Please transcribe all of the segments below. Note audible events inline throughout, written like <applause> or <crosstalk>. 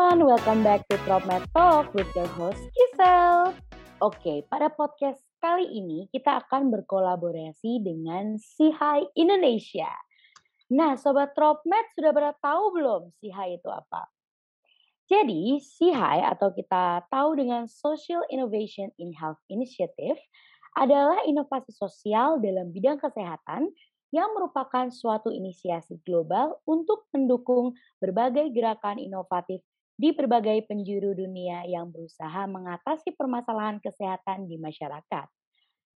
everyone, welcome back to PropMed Talk with your host Kisel. Oke, pada podcast kali ini kita akan berkolaborasi dengan Sihai Indonesia. Nah, Sobat PropMed sudah pada tahu belum Sihai itu apa? Jadi, Sihai atau kita tahu dengan Social Innovation in Health Initiative adalah inovasi sosial dalam bidang kesehatan yang merupakan suatu inisiasi global untuk mendukung berbagai gerakan inovatif di berbagai penjuru dunia yang berusaha mengatasi permasalahan kesehatan di masyarakat.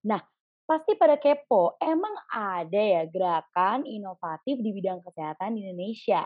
Nah, pasti pada kepo, emang ada ya gerakan inovatif di bidang kesehatan di Indonesia?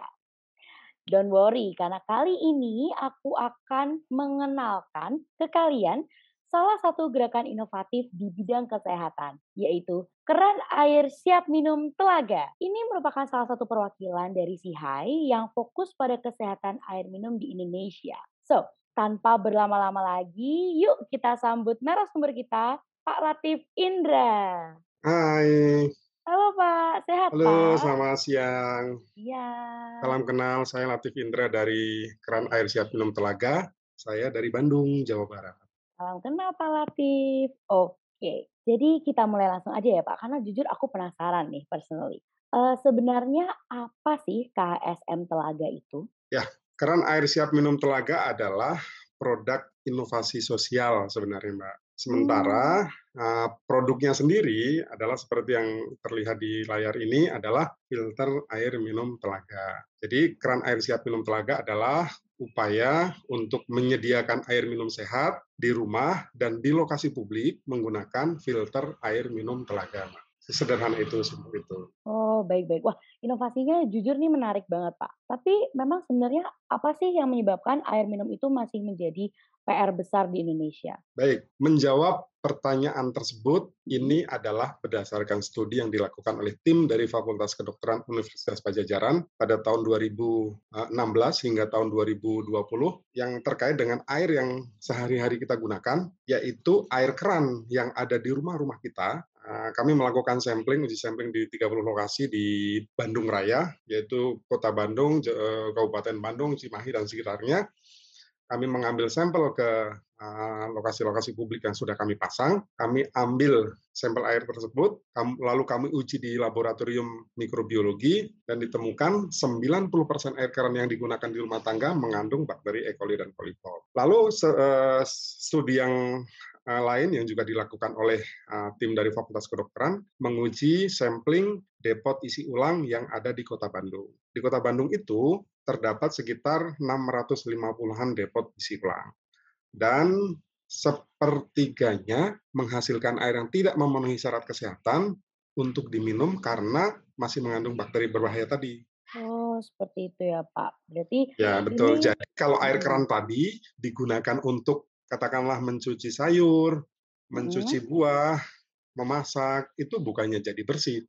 Don't worry, karena kali ini aku akan mengenalkan ke kalian salah satu gerakan inovatif di bidang kesehatan, yaitu keran air siap minum telaga. Ini merupakan salah satu perwakilan dari SIHAI yang fokus pada kesehatan air minum di Indonesia. So, tanpa berlama-lama lagi, yuk kita sambut narasumber kita, Pak Latif Indra. Hai. Halo Pak, sehat Halo, Pak? Halo, selamat siang. Iya. Salam kenal, saya Latif Indra dari Keran Air Siap Minum Telaga. Saya dari Bandung, Jawa Barat. Salam kenal Pak Latif. Oke, jadi kita mulai langsung aja ya Pak, karena jujur aku penasaran nih personally. Uh, sebenarnya apa sih KSM Telaga itu? Ya, Keran Air Siap Minum Telaga adalah produk inovasi sosial sebenarnya Mbak. Sementara uh, produknya sendiri adalah seperti yang terlihat di layar ini adalah filter air minum telaga. Jadi keran air siap minum telaga adalah upaya untuk menyediakan air minum sehat di rumah dan di lokasi publik menggunakan filter air minum telaga. Sederhana itu seperti itu. Oh, baik-baik. Wah, inovasinya jujur nih menarik banget, Pak. Tapi memang sebenarnya apa sih yang menyebabkan air minum itu masih menjadi PR besar di Indonesia? Baik, menjawab pertanyaan tersebut ini adalah berdasarkan studi yang dilakukan oleh tim dari Fakultas Kedokteran Universitas Pajajaran pada tahun 2016 hingga tahun 2020 yang terkait dengan air yang sehari-hari kita gunakan, yaitu air keran yang ada di rumah-rumah kita kami melakukan sampling, uji sampling di 30 lokasi di Bandung Raya, yaitu Kota Bandung, Kabupaten Bandung, Cimahi, dan sekitarnya kami mengambil sampel ke lokasi-lokasi publik yang sudah kami pasang, kami ambil sampel air tersebut, lalu kami uji di laboratorium mikrobiologi, dan ditemukan 90% air keran yang digunakan di rumah tangga mengandung bakteri E. coli dan kolipol. Lalu studi yang lain yang juga dilakukan oleh tim dari Fakultas Kedokteran menguji sampling depot isi ulang yang ada di Kota Bandung. Di Kota Bandung itu terdapat sekitar 650-an depot isi ulang. Dan sepertiganya menghasilkan air yang tidak memenuhi syarat kesehatan untuk diminum karena masih mengandung bakteri berbahaya tadi. Oh, seperti itu ya, Pak. Berarti Ya, betul. Ini... Jadi kalau air keran tadi digunakan untuk katakanlah mencuci sayur, mencuci buah, memasak, itu bukannya jadi bersih,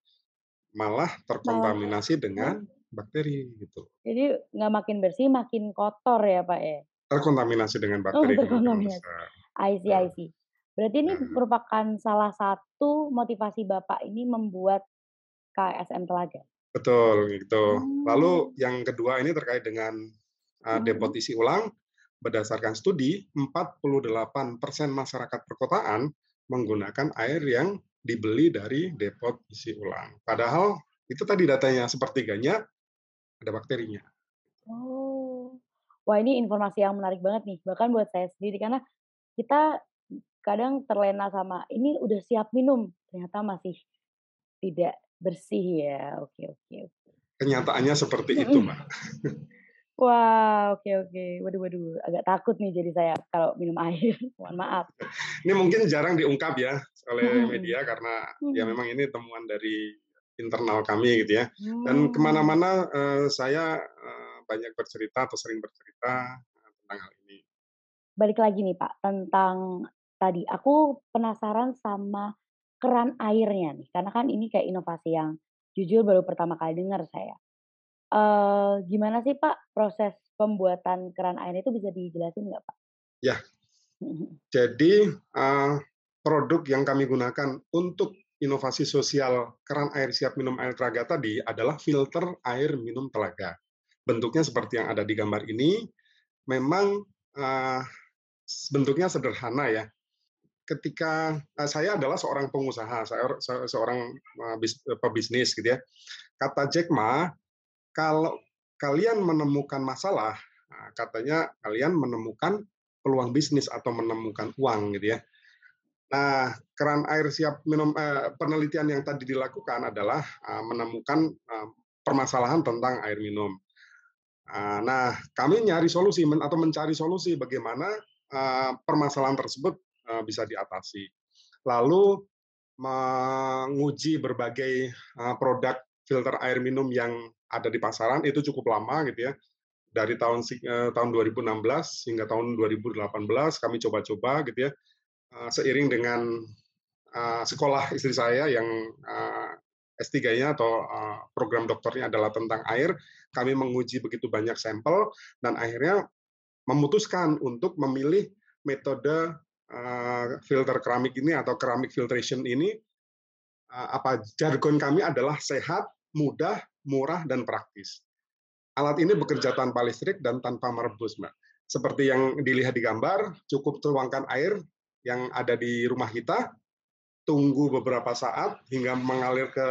malah terkontaminasi dengan bakteri gitu. Jadi nggak makin bersih, makin kotor ya Pak ya? Terkontaminasi dengan Oh, bakteri. terkontaminasi. I see, I Ya. see. Berarti ini Hmm. merupakan salah satu motivasi Bapak ini membuat KSM Telaga? Betul, gitu. Lalu Oh. yang kedua ini terkait dengan uh, isi ulang. Berdasarkan studi, 48% masyarakat perkotaan menggunakan air yang dibeli dari depot isi ulang. Padahal itu tadi datanya sepertiganya ada bakterinya. Oh. Wah, ini informasi yang menarik banget nih, bahkan buat saya sendiri karena kita kadang terlena sama, "Ini udah siap minum," ternyata masih tidak bersih ya. Oke oke oke. Kenyataannya seperti itu. Mbak. <laughs> Wah, oke oke. Waduh waduh, agak takut nih jadi saya kalau minum <laughs> air, mohon maaf. Ini mungkin jarang diungkap ya oleh Mhm. media karena ya Mhm. memang ini temuan dari internal kami gitu ya. Dan Hmm. ke mana-mana eh, saya eh, banyak bercerita atau sering bercerita eh, tentang hal ini. Balik lagi nih Pak, tentang tadi, aku penasaran sama keran airnya nih, karena kan ini kayak inovasi yang jujur baru pertama kali dengar saya. Eee, gimana sih Pak proses pembuatan keran air itu bisa dijelasin nggak Pak? Ya. Mhm. <laughs> Jadi eh, produk yang kami gunakan untuk inovasi sosial keran air siap minum air telaga tadi adalah filter air minum telaga. Bentuknya seperti yang ada di gambar ini, memang uh, bentuknya sederhana ya. Ketika uh, saya adalah seorang pengusaha, saya seorang uh, bis, pebisnis gitu ya. Kata Jack Ma, kalau kalian menemukan masalah, nah, katanya kalian menemukan peluang bisnis atau menemukan uang gitu ya. Nah, keran air siap minum eh, penelitian yang tadi dilakukan adalah uh, menemukan uh, permasalahan tentang air minum. Uh, nah, kami nyari solusi atau mencari solusi bagaimana uh, permasalahan tersebut uh, bisa diatasi. Lalu menguji berbagai uh, produk filter air minum yang ada di pasaran itu cukup lama gitu ya. Dari tahun uh, tahun 2016 hingga tahun 2018 kami coba-coba gitu ya Eh, seiring dengan uh, sekolah istri saya yang uh, S3-nya atau program dokternya adalah tentang air, kami menguji begitu banyak sampel dan akhirnya memutuskan untuk memilih metode filter keramik ini atau keramik filtration ini apa jargon kami adalah sehat, mudah, murah dan praktis. Alat ini bekerja tanpa listrik dan tanpa merebus, Mbak. Seperti yang dilihat di gambar, cukup tuangkan air yang ada di rumah kita, tunggu beberapa saat hingga mengalir ke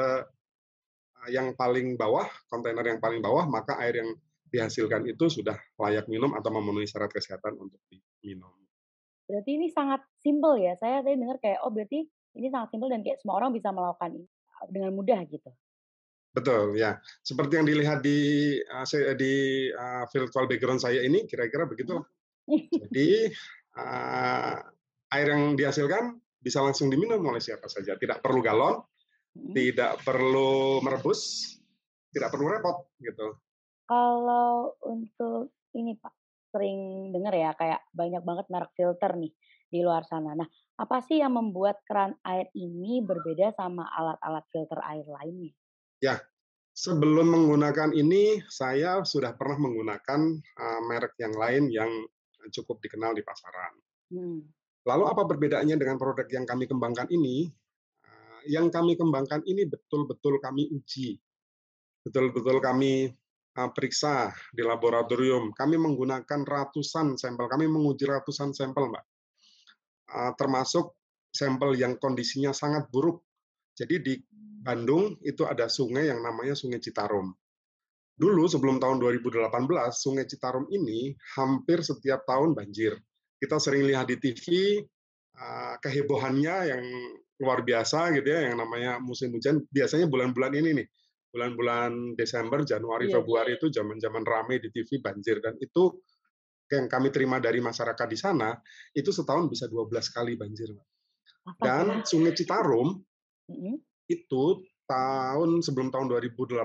eh, yang paling bawah, kontainer yang paling bawah, maka air yang dihasilkan itu sudah layak minum atau memenuhi syarat kesehatan untuk diminum. Berarti ini sangat simpel ya. Saya tadi dengar kayak oh berarti ini sangat simpel dan kayak semua orang bisa melakukan ini dengan mudah gitu. Betul ya. Seperti yang dilihat di uh, di uh, virtual background saya ini kira-kira begitu. Jadi uh, air yang dihasilkan bisa langsung diminum oleh siapa saja. Tidak perlu galon, hmm. tidak perlu merebus, tidak perlu repot gitu. Kalau untuk ini Pak, sering dengar ya kayak banyak banget merek filter nih di luar sana. Nah, apa sih yang membuat keran air ini berbeda sama alat-alat filter air lainnya? Ya, sebelum menggunakan ini saya sudah pernah menggunakan uh, merek yang lain yang cukup dikenal di pasaran. Hmm. Lalu apa perbedaannya dengan produk yang kami kembangkan ini? Eh, yang kami kembangkan ini betul-betul kami uji, betul-betul kami eh, periksa di laboratorium. Kami menggunakan ratusan sampel, kami menguji ratusan sampel, Mbak. Eh, termasuk sampel yang kondisinya sangat buruk. Jadi di Bandung itu ada sungai yang namanya Sungai Citarum. Dulu sebelum tahun 2018, Sungai Citarum ini hampir setiap tahun banjir kita sering lihat di TV uh, kehebohannya yang luar biasa gitu ya, yang namanya musim hujan. Biasanya bulan-bulan ini nih, bulan-bulan Desember, Januari, yeah. Februari itu zaman-zaman ramai di TV banjir dan itu yang kami terima dari masyarakat di sana itu setahun bisa 12 kali banjir. Dan Sungai Citarum itu tahun sebelum tahun 2018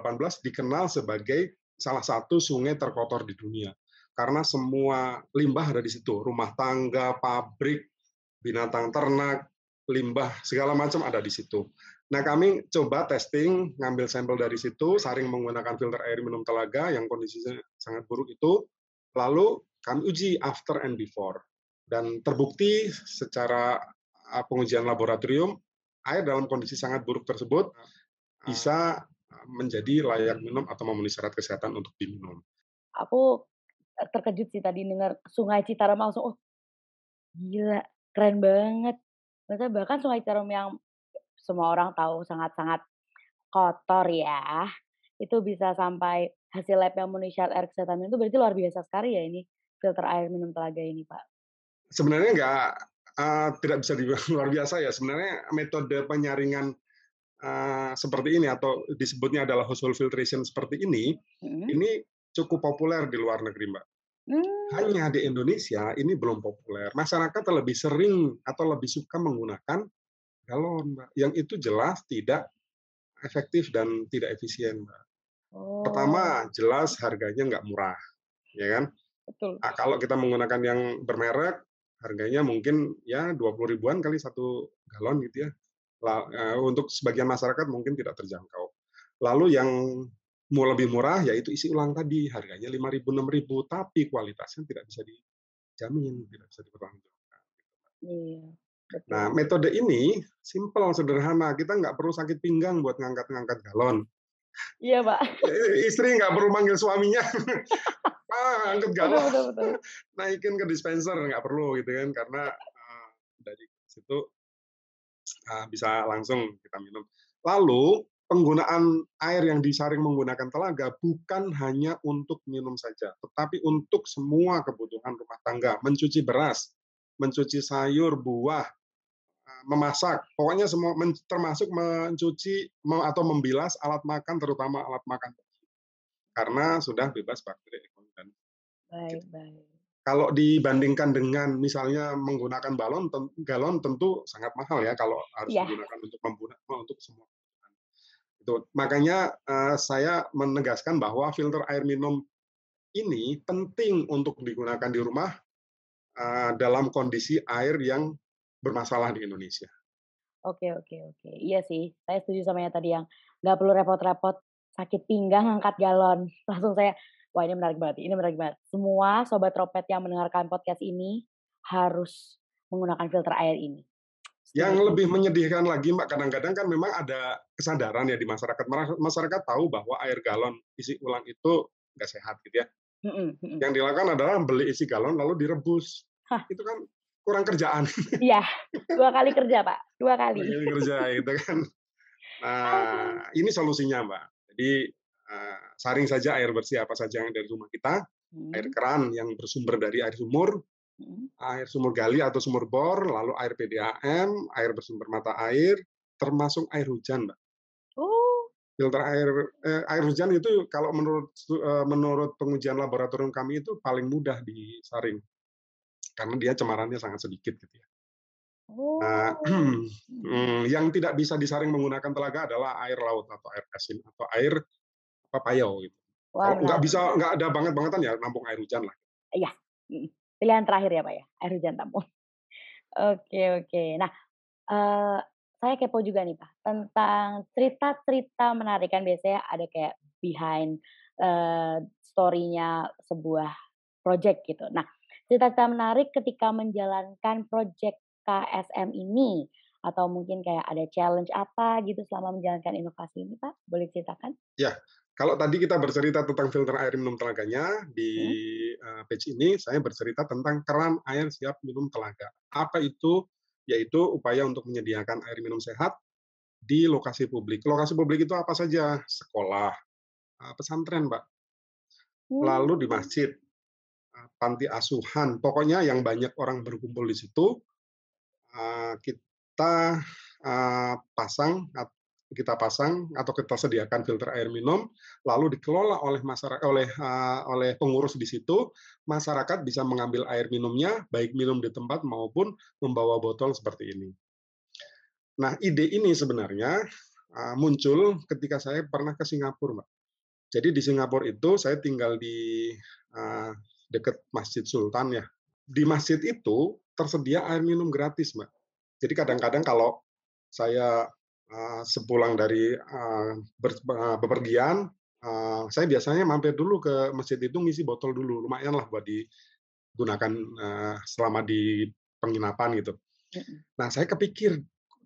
dikenal sebagai salah satu sungai terkotor di dunia karena semua limbah ada di situ, rumah tangga, pabrik, binatang ternak, limbah segala macam ada di situ. Nah, kami coba testing, ngambil sampel dari situ, saring menggunakan filter air minum telaga yang kondisinya sangat buruk itu, lalu kami uji after and before. Dan terbukti secara ah, pengujian laboratorium, air dalam kondisi sangat buruk tersebut bisa ah, menjadi layak minum atau memenuhi syarat kesehatan untuk diminum. Aku terkejut sih tadi dengar Sungai Citarum langsung, oh gila keren banget. Maksudnya bahkan Sungai Citarum yang semua orang tahu sangat-sangat kotor ya, itu bisa sampai hasil lab yang memenuhi syarat air kesehatan itu berarti luar biasa sekali ya ini filter air minum telaga ini Pak. Sebenarnya enggak uh, tidak bisa dibilang <laughs> luar biasa ya. Sebenarnya metode penyaringan uh, seperti ini atau disebutnya adalah household filtration seperti ini, hmm. ini cukup populer di luar negeri, Mbak. Hmm. Hanya di Indonesia ini belum populer. Masyarakat lebih sering atau lebih suka menggunakan galon, Mbak. Yang itu jelas tidak efektif dan tidak efisien, Mbak. Oh. Pertama, jelas harganya nggak murah, ya kan? Betul. Nah, kalau kita menggunakan yang bermerek, harganya mungkin ya 20 ribuan kali satu galon gitu ya. Eh, untuk sebagian masyarakat mungkin tidak terjangkau. Lalu yang mau lebih murah yaitu isi ulang tadi harganya 5.000 6.000 tapi kualitasnya tidak bisa dijamin tidak bisa dipertanggungjawabkan. Iya, nah metode ini simpel sederhana kita nggak perlu sakit pinggang buat ngangkat-ngangkat galon. Iya pak. Istri nggak perlu manggil suaminya <laughs> ah angkat galon, betul betul. <laughs> naikin ke dispenser nggak perlu gitu kan? Karena uh, dari situ uh, bisa langsung kita minum. Lalu penggunaan air yang disaring menggunakan telaga bukan hanya untuk minum saja, tetapi untuk semua kebutuhan rumah tangga, mencuci beras, mencuci sayur, buah, eh, memasak, pokoknya semua termasuk mencuci atau membilas alat makan, terutama alat makan karena sudah bebas bakteri E. coli dan baik, baik. Kalau dibandingkan dengan misalnya menggunakan balon, galon tentu sangat mahal ya kalau harus yeah. digunakan untuk membuat untuk semua itu makanya uh, saya menegaskan bahwa filter air minum ini penting untuk digunakan di rumah uh, dalam kondisi air yang bermasalah di Indonesia. Oke oke oke, iya sih, saya setuju sama yang tadi yang nggak perlu repot-repot sakit pinggang angkat galon. <laughs> Langsung saya, wah ini menarik banget, ini menarik banget. Semua sobat tropet yang mendengarkan podcast ini harus menggunakan filter air ini. Yang lebih menyedihkan lagi, Mbak, kadang-kadang kan memang ada kesadaran ya di masyarakat. Masyarakat tahu bahwa air galon isi ulang itu nggak sehat gitu ya. Yang dilakukan adalah beli isi galon lalu direbus. Hah. Itu kan kurang kerjaan. <laughs> Iya, dua kali kerja Pak, dua kali. Dua kali kerja itu kan. <laughs> Nah, ini solusinya Mbak. Jadi uh, saring saja air bersih apa saja yang dari rumah kita, hmm. air keran yang bersumber dari air sumur, Hmm. air sumur gali atau sumur bor, lalu air PDAM, air bersumber mata air, termasuk air hujan, Mbak. Oh. Filter air eh, air hujan itu kalau menurut eh, menurut pengujian laboratorium kami itu paling mudah disaring karena dia cemarannya sangat sedikit gitu ya. Oh. Nah, <clears throat> yang tidak bisa disaring menggunakan telaga adalah air laut atau air asin atau air apa payau gitu. Wah, nggak bisa nggak ada banget bangetan ya nampung air hujan lah. Iya. Pilihan terakhir ya Pak ya, air hujan tampung. <laughs> Oke oke. Nah, uh, saya kepo juga nih Pak, tentang cerita-cerita menarik, kan biasanya ada kayak behind, uh, story-nya sebuah project gitu. Nah, cerita-cerita menarik ketika menjalankan project KSM ini, atau mungkin kayak ada challenge apa gitu selama menjalankan inovasi ini Pak, boleh ceritakan? Ya, kalau tadi kita bercerita tentang filter air minum telaganya di hmm. page ini, saya bercerita tentang keran air siap minum telaga. Apa itu? Yaitu upaya untuk menyediakan air minum sehat di lokasi publik. Lokasi publik itu apa saja? Sekolah, pesantren, Mbak. Lalu di hmm. masjid, panti asuhan. Pokoknya yang banyak orang berkumpul di situ, kita pasang kita pasang atau kita sediakan filter air minum, lalu dikelola oleh masyarakat oleh oleh pengurus di situ, masyarakat bisa mengambil air minumnya, baik minum di tempat maupun membawa botol seperti ini. Nah, ide ini sebenarnya muncul ketika saya pernah ke Singapura, Mbak. Jadi di Singapura itu saya tinggal di dekat Masjid Sultan ya. Di masjid itu tersedia air minum gratis, Mbak. Jadi kadang-kadang kalau saya Eh, sepulang dari uh, bepergian, uh, saya biasanya mampir dulu ke masjid itu ngisi botol dulu, lumayan lah buat digunakan uh, selama di penginapan gitu. Nah, saya kepikir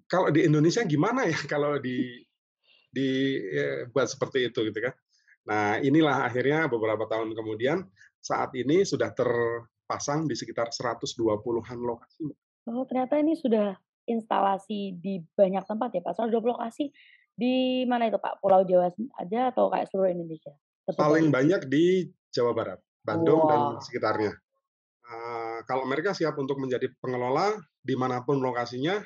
kalau di Indonesia gimana ya <laughs> kalau di di ya, buat seperti itu gitu kan. Nah, inilah akhirnya beberapa tahun kemudian saat ini sudah terpasang di sekitar 120-an lokasi. Oh, ternyata ini sudah instalasi di banyak tempat ya Pak? 120 lokasi di mana itu Pak? Pulau Jawa aja atau kayak seluruh Indonesia? Paling banyak di Jawa Barat, Bandung wow. dan sekitarnya. Uh, kalau mereka siap untuk menjadi pengelola di mana pun lokasinya,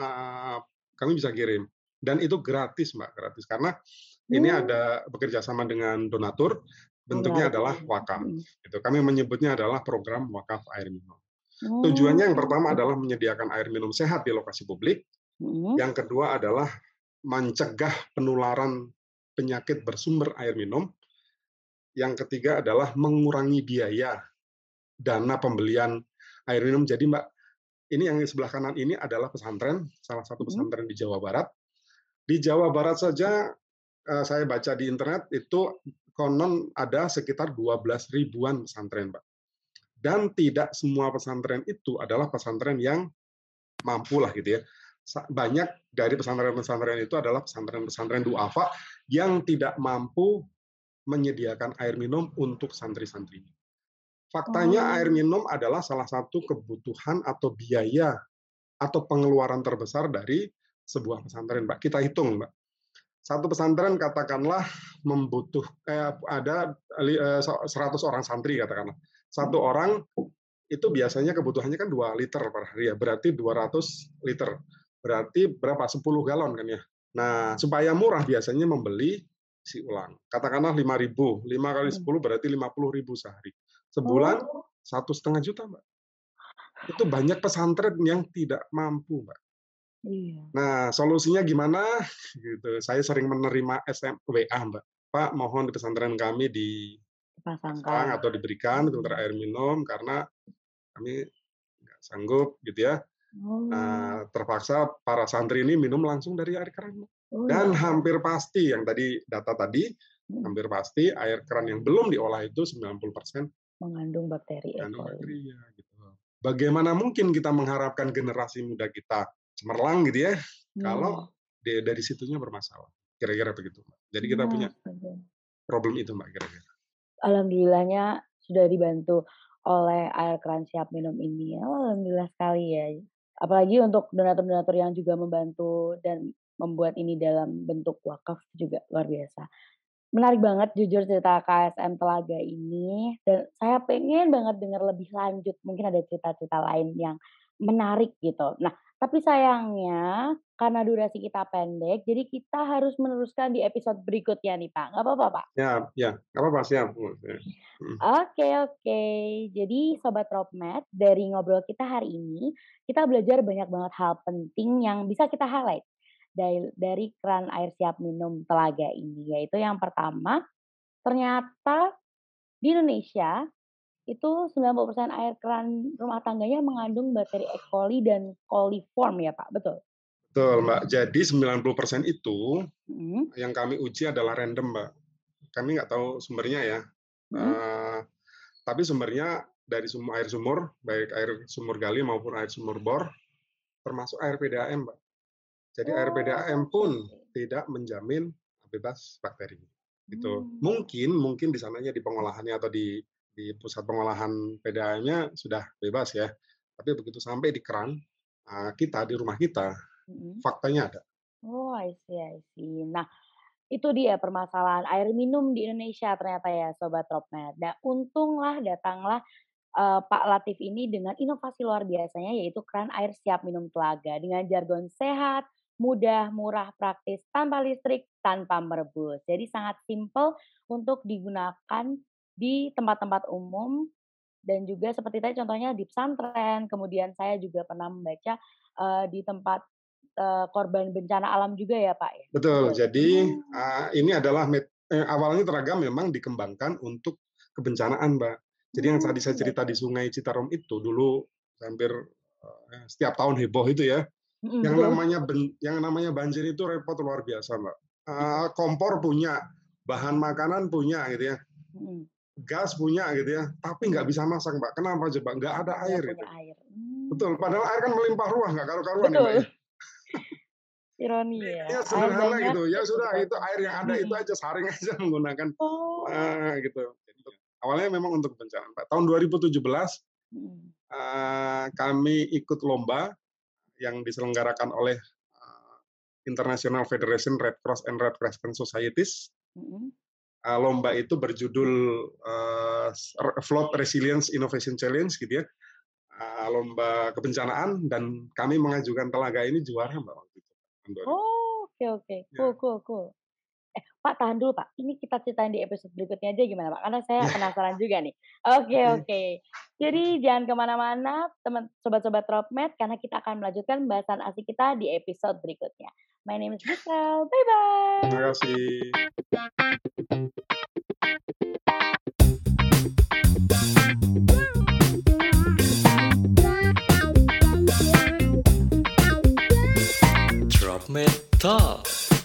uh, kami bisa kirim. Dan itu gratis, Mbak, gratis karena hmm. ini ada bekerja sama dengan donatur, bentuknya adalah wakaf. Hmm. Itu kami menyebutnya adalah program wakaf air minum. Tujuannya yang oh. pertama adalah menyediakan air minum sehat di lokasi publik. Hmm. Yang kedua adalah mencegah penularan penyakit bersumber air minum. Yang ketiga adalah mengurangi biaya dana pembelian air minum. Jadi Mbak, ini yang di sebelah kanan ini adalah pesantren, salah satu hmm. pesantren di Jawa Barat. Di Jawa Barat saja eh, saya baca di internet itu konon ada sekitar 12 ribuan pesantren, Mbak. Dan tidak semua pesantren itu adalah pesantren yang mampu lah gitu ya. Banyak dari pesantren-pesantren itu adalah pesantren-pesantren duafa yang tidak mampu menyediakan air minum untuk santri-santrinya. Faktanya Oh. air minum adalah salah satu kebutuhan atau biaya atau pengeluaran terbesar dari sebuah pesantren, Mbak. Kita hitung, Mbak. Satu pesantren katakanlah membutuh eh, ada li- eh, 100 orang santri katakanlah. Satu orang itu biasanya kebutuhannya kan 2 liter per hari ya, berarti 200 liter. Berarti berapa? 10 galon kan ya. Nah, supaya murah biasanya membeli isi ulang. Katakanlah 5.000, 5 kali Hmm. 10 berarti 50.000 sehari. Sebulan Oh. satu setengah juta, Mbak. Itu banyak pesantren yang tidak mampu, Mbak. Iya. Nah, solusinya gimana? Gitu. Saya sering menerima SM WA, Mbak. Pak, mohon di pesantren kami dipasang Dipasangkan. atau diberikan filter Hmm. air minum karena kami nggak sanggup gitu ya. Oh. Nah, terpaksa para santri ini minum langsung dari air keran. Oh, Dan iya. hampir pasti yang tadi data tadi Hmm. hampir pasti air keran yang belum diolah itu 90% Mengandung bakteri E. mengandung bakteri ya gitu. Bagaimana mungkin kita mengharapkan generasi muda kita cemerlang gitu ya kalau Hmm. di- dari situnya bermasalah. Kira-kira begitu, Mbak. Jadi kita punya Nah, astaga. problem itu, Mbak, kira-kira. Alhamdulillahnya sudah dibantu oleh air keran siap minum ini. Oh, alhamdulillah sekali ya. Apalagi untuk donatur-donatur yang juga membantu dan membuat ini dalam bentuk wakaf juga luar biasa. Menarik banget jujur cerita KSM Telaga ini dan saya pengen banget dengar lebih lanjut. Mungkin ada cerita-cerita lain yang menarik gitu. Nah, tapi sayangnya karena durasi kita pendek, jadi kita harus meneruskan di episode berikutnya nih Pak. Nggak apa-apa Pak? Ya, ya, nggak apa-apa siap. Hmm. Oke oke. Jadi Sobat Propmed, dari ngobrol kita hari ini, kita belajar banyak banget hal penting yang bisa kita highlight dari, dari keran air siap minum telaga ini. Yaitu yang pertama, ternyata di Indonesia itu 90% air keran rumah tangganya mengandung bakteri E. coli dan coliform ya Pak, betul? Betul, Mbak. Jadi 90% itu Mm, yang kami uji adalah random, Mbak. Kami nggak tahu sumbernya ya. mm, Eh, tapi sumbernya dari sumber air sumur, baik air sumur gali maupun air sumur bor, termasuk air PDAM, Mbak. Jadi air Oh, PDAM oke pun tidak menjamin bebas bakteri. Gitu. Hmm. Mungkin mungkin di sananya di pengolahannya atau di di pusat pengolahan PDAM-nya sudah bebas ya. Tapi begitu sampai di keran eh, kita di rumah kita, faktanya ada. Oh, I see, I see. Nah, itu dia permasalahan air minum di Indonesia ternyata ya Sobat Tropmed. Dan untunglah datanglah eh, Pak Latif ini dengan inovasi luar biasanya yaitu keran air siap minum telaga dengan jargon sehat, mudah, murah, praktis, tanpa listrik, tanpa merebus. Jadi sangat simple untuk digunakan di tempat-tempat umum dan juga seperti tadi contohnya di pesantren. Kemudian saya juga pernah membaca eh, di tempat eh, korban bencana alam juga ya Pak ya. Betul. Betul. Jadi Hmm. ah, ini adalah met- eh, awalnya Teragam memang dikembangkan untuk kebencanaan, Mbak. Jadi yang tadi saya Hmm, cerita di. Sungai Citarum itu dulu hampir setiap tahun heboh itu ya. Mm-mm, Yang namanya ben- yang namanya banjir itu repot luar biasa, Mbak. Ah, kompor punya, bahan makanan punya gitu ya. Gas punya gitu ya, tapi nggak bisa masak, Mbak. Kenapa coba? Nggak ada air air. Hmm, Betul. Padahal air kan melimpah ruah, nggak karu-karuan ya, Mbak betul. ya. <laughs> Ironi Ya ya. Sederhana gitu. Ya sudah itu air yang ada itu Mm-mm. aja saring <laughs> aja menggunakan Oh. ah, gitu. Awalnya memang untuk bencana, Pak. Tahun 2017 Mm. eh, kami ikut lomba yang diselenggarakan oleh eh, International Federation Red Cross and Red Crescent Societies. Mm-mm. Eh, lomba itu berjudul eh, Flood Resilience Innovation Challenge gitu ya. Eh, lomba kebencanaan dan kami mengajukan telaga ini juara Mbak waktu itu. tahun 2000. Oh, oke oke. Ya. Cool cool cool. Eh, Pak tahan dulu Pak. Ini kita ceritain di episode berikutnya aja gimana Pak? Karena saya penasaran juga nih. Oke Oke. oke. Jadi jangan ke mana-mana teman sobat-sobat Tropmed karena kita akan melanjutkan bahasan asik kita di episode berikutnya. My name is Giselle. Bye bye. Terima kasih. Drop Talk.